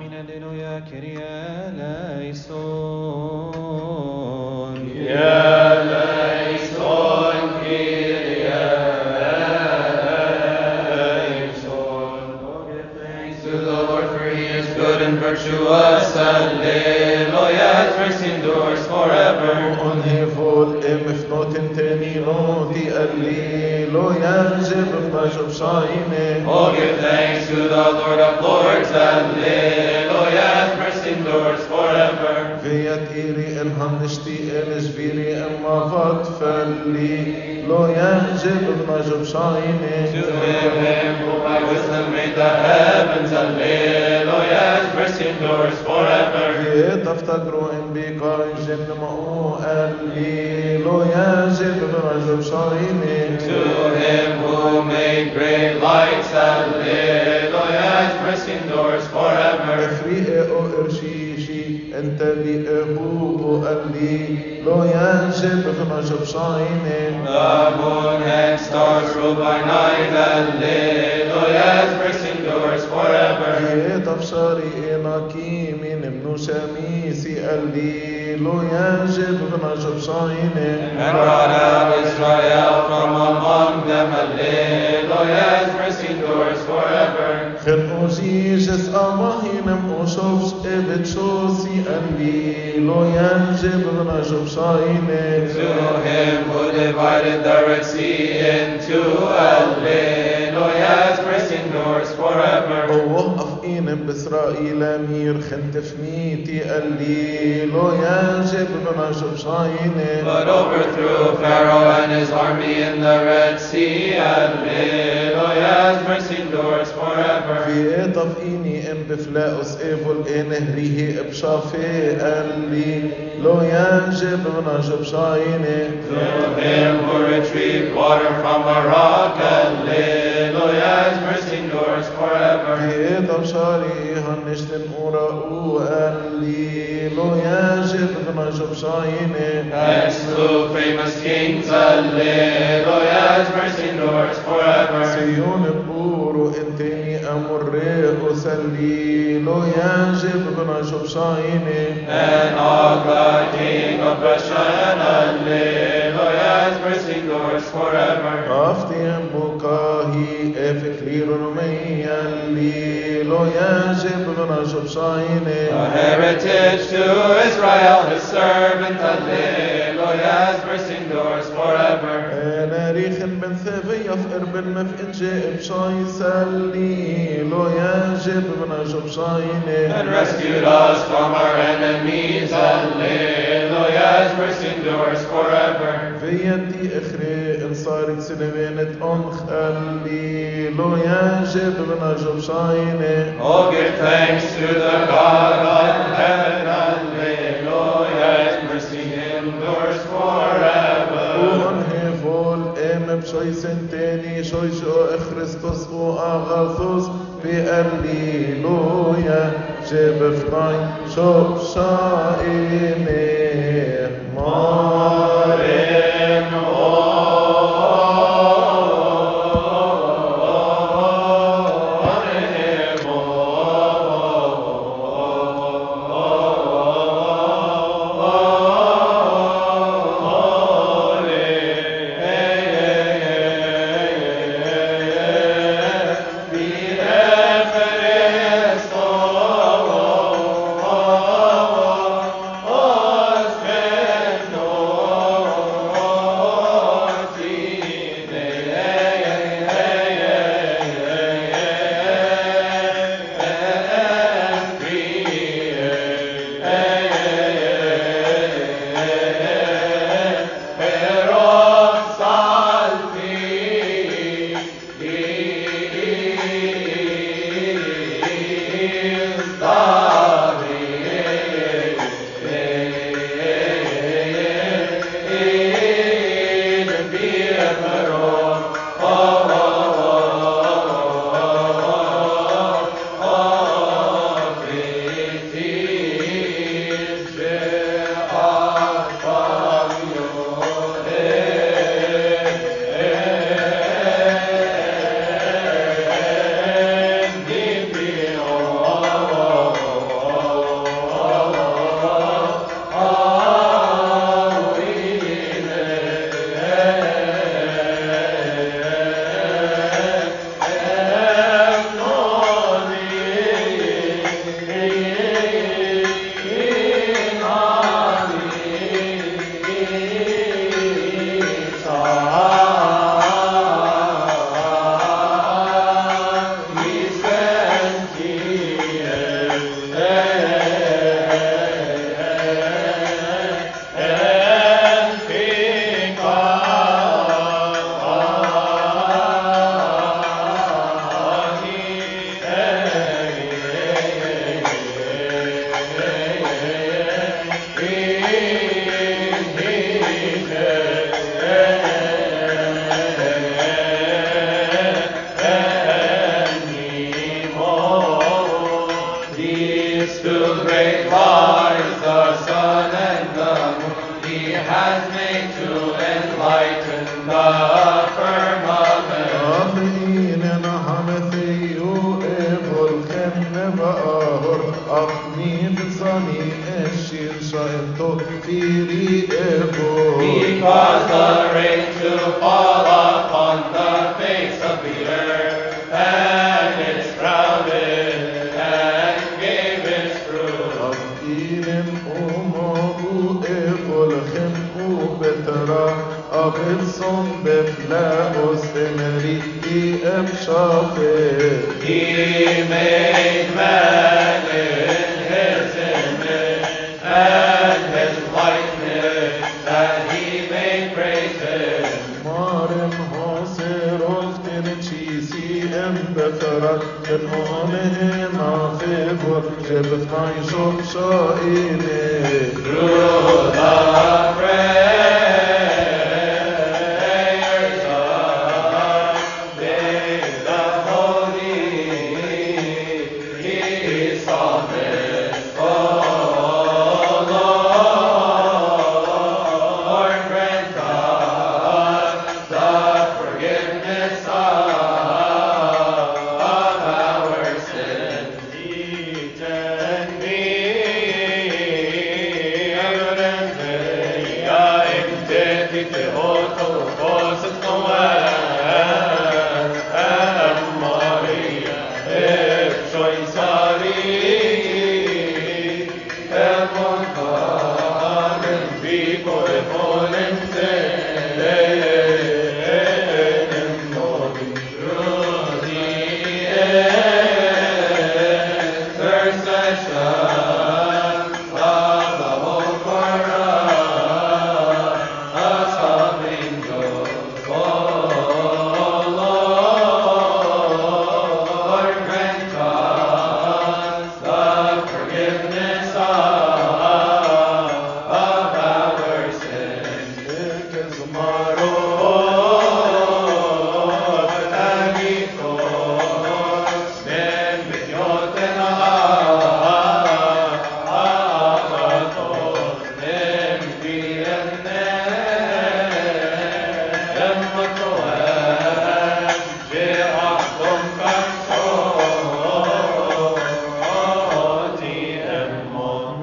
Amin. Alleluia. Kyrie eleison. Oh, give thanks to the Lord, for he is good and virtuous. Alleluia, his mercy endures forever. ونهفول مفنوت تنينوتي الليلو ينزل بفنجب صاينه Oh, give thanks to the Lord of Lords. Alleluia, his mercy endures forever. فيت إيري إلهم نشتي إلزفيري إما فات فلي لو ينزل بفنجب To صاينه him who by wisdom made the heavens. Alleluia, his mercy endures forever. في تفتكروا إن بيقا جن مأو اللي لو ينزل بفنجب صاينه To him who made great lights. Alleluia, his mercy endures forever. تبئه وقال لي לא ישב בחמש אפשיינים. The and stars rule by night and day, לא ישב doors forever. יהיה תפשרי אלוקים מן מנושמי, סי לא ישב בחמש אפשיינים. And brought out his أماهنم أصوفس إبت صوصي اللي لو ينزل بفنجب صاينه To him who divided the Red Sea into Alleluia, His mercy endures forever. ووقف إينم بإسرائيل مير خنت فنيتي اللي لو ينزل بفنجب صاينه But overthrew Pharaoh and his army in the Red Sea, Alleluia, في طفئيني ام بفلاؤس ايفول انهريه بشافي اللي لو ينجب منجب صاينه To him who retrieved water from a rock, Alleluia, His mercy endures forever. في طبشاري هنشتن أوراء اللي لو ينجب منجب صاينه And slew famous kings, Alleluia, His mercy endures forever. سيون بورو انتني أمر أسليل ينجب بن شبشاين And Og king of Bashan and Leloyas mercy doors forever أفتي بكاهي فكري Lo, الليل ينجب بن شبشاين A heritage to Israel his servant Lo, Leloyas mercy doors forever في قرب ما في انجي بشاي سلي لو يجب من اجب شايني And rescued us from our enemies Alleluia has mercy endures forever في يدي اخري ان صارت سلمينة انخ اللي لو يجب من اجب شايني Oh give thanks to the God of heaven شوي سنتيني شوي شو اخريستوس واغاثوس بقليلويا جيب فناي شوب شايني Because the rain to fall upon the face of the earth, and it's promise and gave its fruit. He made man بفرد کن آنه ما خبر جبت مای شب شائنه Through